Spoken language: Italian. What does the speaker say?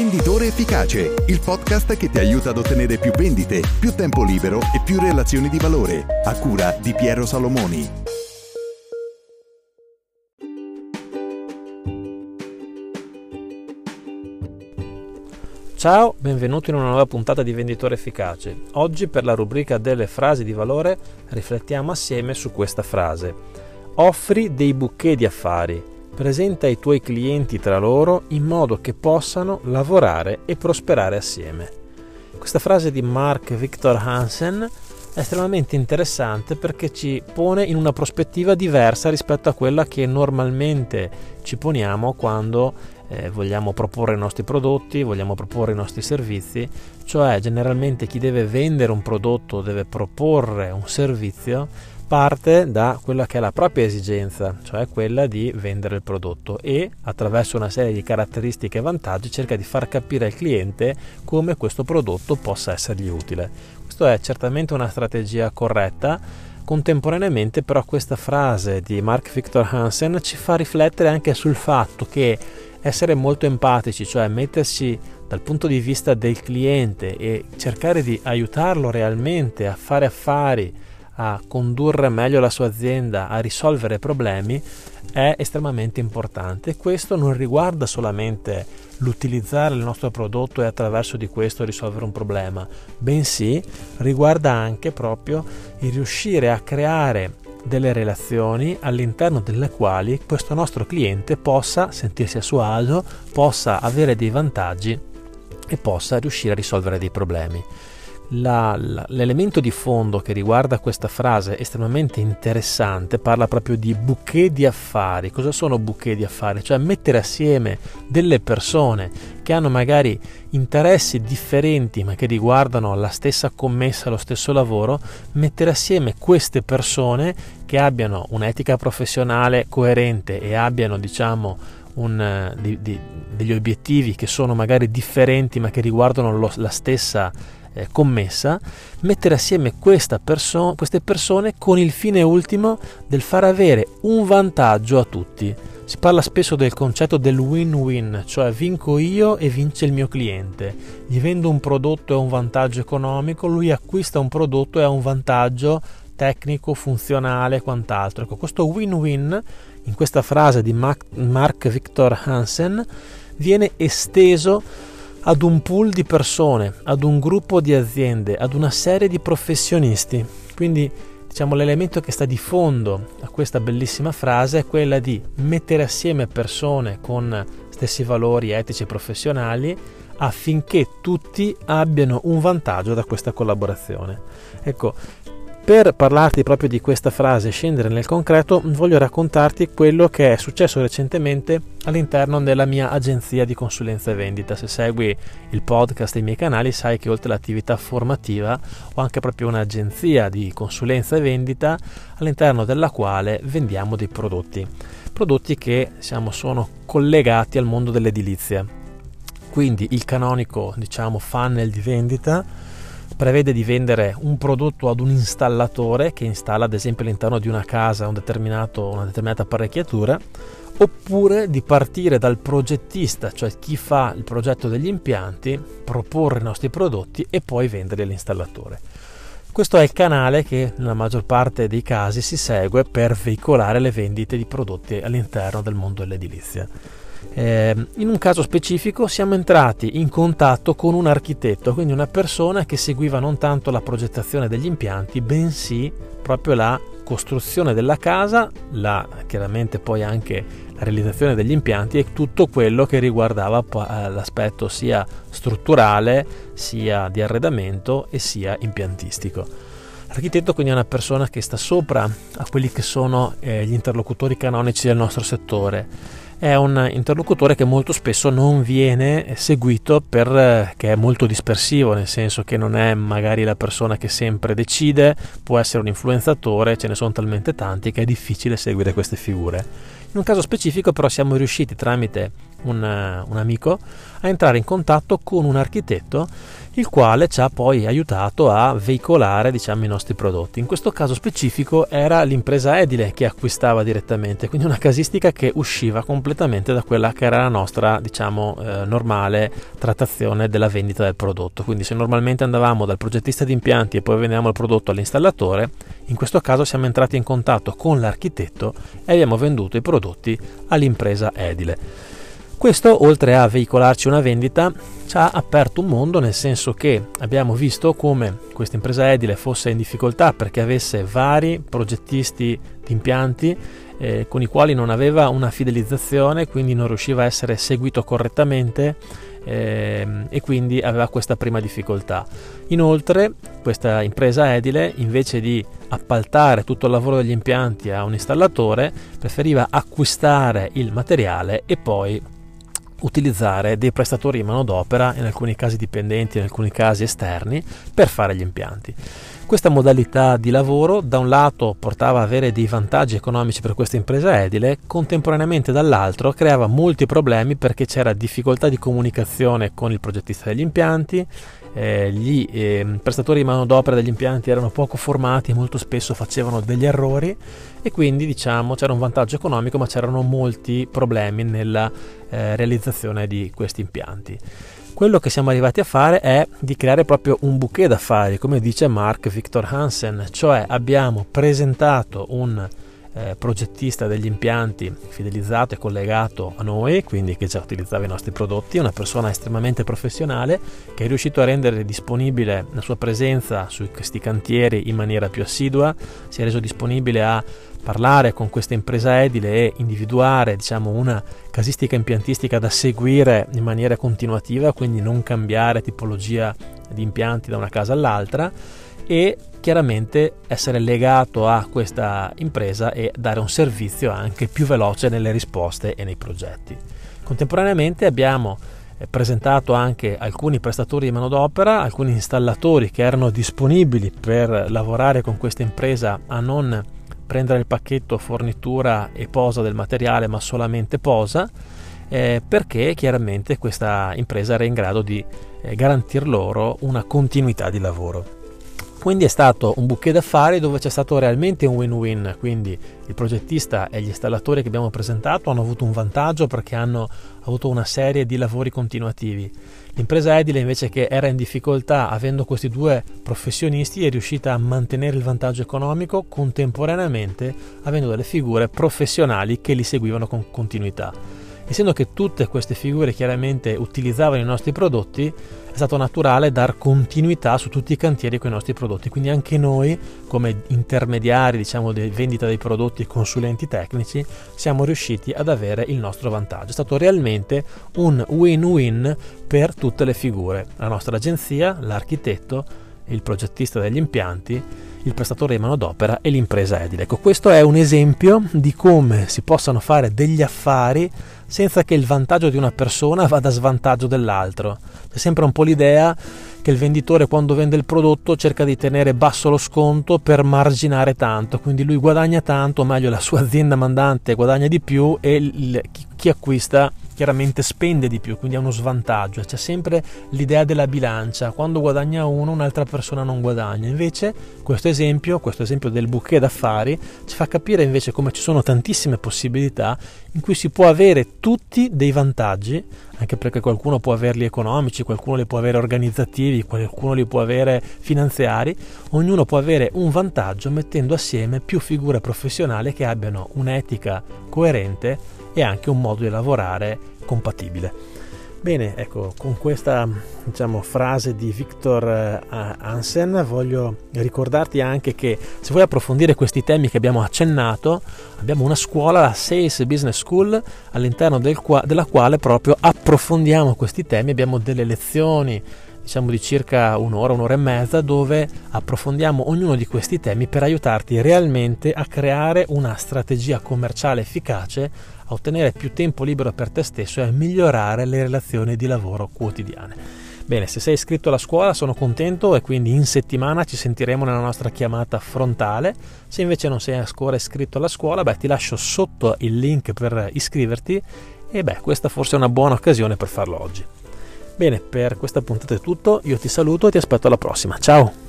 Venditore Efficace, il podcast che ti aiuta ad ottenere più vendite, più tempo libero e più relazioni di valore, a cura di Piero Salomoni. Ciao, benvenuto in una nuova puntata di Venditore Efficace. Oggi per la rubrica delle frasi di valore riflettiamo assieme su questa frase. Offri dei bouquet di affari presenta i tuoi clienti tra loro in modo che possano lavorare e prosperare assieme. Questa frase di Mark Victor Hansen è estremamente interessante perché ci pone in una prospettiva diversa rispetto a quella che normalmente ci poniamo quando eh, vogliamo proporre i nostri prodotti, vogliamo proporre i nostri servizi, cioè generalmente chi deve vendere un prodotto deve proporre un servizio parte da quella che è la propria esigenza, cioè quella di vendere il prodotto e attraverso una serie di caratteristiche e vantaggi cerca di far capire al cliente come questo prodotto possa essergli utile. Questa è certamente una strategia corretta. Contemporaneamente però questa frase di Mark Victor Hansen ci fa riflettere anche sul fatto che essere molto empatici, cioè mettersi dal punto di vista del cliente e cercare di aiutarlo realmente a fare affari, a condurre meglio la sua azienda, a risolvere problemi, è estremamente importante. Questo non riguarda solamente l'utilizzare il nostro prodotto e attraverso di questo risolvere un problema, bensì riguarda anche proprio il riuscire a creare delle relazioni all'interno delle quali questo nostro cliente possa sentirsi a suo agio, possa avere dei vantaggi e possa riuscire a risolvere dei problemi la, l'elemento di fondo che riguarda questa frase estremamente interessante, parla proprio di bouquet di affari. Cosa sono bouquet di affari? Cioè mettere assieme delle persone che hanno magari interessi differenti ma che riguardano la stessa commessa, lo stesso lavoro, mettere assieme queste persone che abbiano un'etica professionale coerente e abbiano diciamo un, di, di, degli obiettivi che sono magari differenti ma che riguardano lo, la stessa eh, commessa, mettere assieme perso- queste persone con il fine ultimo del far avere un vantaggio a tutti. Si parla spesso del concetto del win-win, cioè vinco io e vince il mio cliente. Gli vendo un prodotto e un vantaggio economico, lui acquista un prodotto e ha un vantaggio tecnico, funzionale e quant'altro. Ecco, questo win-win in questa frase di Mark Victor Hansen viene esteso ad un pool di persone, ad un gruppo di aziende, ad una serie di professionisti. Quindi diciamo l'elemento che sta di fondo a questa bellissima frase è quella di mettere assieme persone con stessi valori etici e professionali affinché tutti abbiano un vantaggio da questa collaborazione. Ecco, per parlarti proprio di questa frase scendere nel concreto, voglio raccontarti quello che è successo recentemente all'interno della mia agenzia di consulenza e vendita. Se segui il podcast e i miei canali, sai che oltre all'attività formativa ho anche proprio un'agenzia di consulenza e vendita all'interno della quale vendiamo dei prodotti. Prodotti che diciamo, sono collegati al mondo dell'edilizia. Quindi il canonico, diciamo, funnel di vendita prevede di vendere un prodotto ad un installatore che installa ad esempio all'interno di una casa un una determinata apparecchiatura oppure di partire dal progettista, cioè chi fa il progetto degli impianti, proporre i nostri prodotti e poi vendere all'installatore. Questo è il canale che nella maggior parte dei casi si segue per veicolare le vendite di prodotti all'interno del mondo dell'edilizia. Eh, in un caso specifico siamo entrati in contatto con un architetto, quindi una persona che seguiva non tanto la progettazione degli impianti, bensì proprio la costruzione della casa, la, chiaramente poi anche la realizzazione degli impianti e tutto quello che riguardava eh, l'aspetto sia strutturale, sia di arredamento e sia impiantistico. L'architetto quindi è una persona che sta sopra a quelli che sono eh, gli interlocutori canonici del nostro settore è un interlocutore che molto spesso non viene seguito perché è molto dispersivo, nel senso che non è magari la persona che sempre decide, può essere un influenzatore, ce ne sono talmente tanti che è difficile seguire queste figure. In un caso specifico però siamo riusciti tramite un, un amico a entrare in contatto con un architetto il quale ci ha poi aiutato a veicolare diciamo, i nostri prodotti. In questo caso specifico era l'impresa edile che acquistava direttamente, quindi una casistica che usciva completamente da quella che era la nostra diciamo, eh, normale trattazione della vendita del prodotto. Quindi se normalmente andavamo dal progettista di impianti e poi vendevamo il prodotto all'installatore, in questo caso siamo entrati in contatto con l'architetto e abbiamo venduto i prodotti all'impresa edile. Questo, oltre a veicolarci una vendita, ci ha aperto un mondo nel senso che abbiamo visto come questa impresa edile fosse in difficoltà perché avesse vari progettisti di impianti eh, con i quali non aveva una fidelizzazione, quindi non riusciva a essere seguito correttamente eh, e quindi aveva questa prima difficoltà. Inoltre questa impresa edile invece di appaltare tutto il lavoro degli impianti a un installatore preferiva acquistare il materiale e poi utilizzare dei prestatori di manodopera, in alcuni casi dipendenti, in alcuni casi esterni, per fare gli impianti. Questa modalità di lavoro da un lato portava ad avere dei vantaggi economici per questa impresa edile, contemporaneamente dall'altro creava molti problemi perché c'era difficoltà di comunicazione con il progettista degli impianti, eh, gli eh, prestatori di manodopera degli impianti erano poco formati e molto spesso facevano degli errori e quindi diciamo c'era un vantaggio economico ma c'erano molti problemi nella eh, realizzazione di questi impianti quello che siamo arrivati a fare è di creare proprio un bouquet d'affari, come dice Mark Victor Hansen, cioè abbiamo presentato un eh, progettista degli impianti fidelizzato e collegato a noi, quindi che già utilizzava i nostri prodotti, una persona estremamente professionale che è riuscito a rendere disponibile la sua presenza su questi cantieri in maniera più assidua, si è reso disponibile a parlare con questa impresa edile e individuare diciamo, una casistica impiantistica da seguire in maniera continuativa, quindi non cambiare tipologia di impianti da una casa all'altra e chiaramente essere legato a questa impresa e dare un servizio anche più veloce nelle risposte e nei progetti. Contemporaneamente abbiamo eh, presentato anche alcuni prestatori di manodopera, alcuni installatori che erano disponibili per lavorare con questa impresa a non prendere il pacchetto fornitura e posa del materiale, ma solamente posa, eh, perché chiaramente questa impresa era in grado di eh, garantir loro una continuità di lavoro. Quindi è stato un bouquet d'affari dove c'è stato realmente un win-win, quindi il progettista e gli installatori che abbiamo presentato hanno avuto un vantaggio perché hanno avuto una serie di lavori continuativi. L'impresa edile invece che era in difficoltà avendo questi due professionisti è riuscita a mantenere il vantaggio economico contemporaneamente avendo delle figure professionali che li seguivano con continuità. Essendo che tutte queste figure chiaramente utilizzavano i nostri prodotti, è stato naturale dar continuità su tutti i cantieri con i nostri prodotti. Quindi anche noi, come intermediari diciamo, di vendita dei prodotti e consulenti tecnici, siamo riusciti ad avere il nostro vantaggio. È stato realmente un win-win per tutte le figure. La nostra agenzia, l'architetto, il progettista degli impianti il prestatore di manodopera e l'impresa edile. Ecco, questo è un esempio di come si possano fare degli affari senza che il vantaggio di una persona vada a svantaggio dell'altro. C'è sempre un po' l'idea che il venditore quando vende il prodotto cerca di tenere basso lo sconto per marginare tanto, quindi lui guadagna tanto, o meglio la sua azienda mandante guadagna di più e il, chi, chi acquista chiaramente spende di più, quindi ha uno svantaggio. C'è sempre l'idea della bilancia, quando guadagna uno un'altra persona non guadagna. Invece questo esempio, questo esempio del bouquet d'affari ci fa capire invece come ci sono tantissime possibilità in cui si può avere tutti dei vantaggi, anche perché qualcuno può averli economici, qualcuno li può avere organizzativi, qualcuno li può avere finanziari, ognuno può avere un vantaggio mettendo assieme più figure professionali che abbiano un'etica coerente e anche un modo di lavorare compatibile. Bene, ecco, con questa diciamo, frase di Victor eh, Hansen voglio ricordarti anche che se vuoi approfondire questi temi che abbiamo accennato, abbiamo una scuola, la Sales Business School, all'interno del qua- della quale proprio approfondiamo questi temi, abbiamo delle lezioni diciamo di circa un'ora, un'ora e mezza, dove approfondiamo ognuno di questi temi per aiutarti realmente a creare una strategia commerciale efficace, a ottenere più tempo libero per te stesso e a migliorare le relazioni di lavoro quotidiane. Bene, se sei iscritto alla scuola sono contento e quindi in settimana ci sentiremo nella nostra chiamata frontale. Se invece non sei ancora iscritto alla scuola, beh, ti lascio sotto il link per iscriverti e beh, questa forse è una buona occasione per farlo oggi. Bene, per questa puntata è tutto, io ti saluto e ti aspetto alla prossima. Ciao!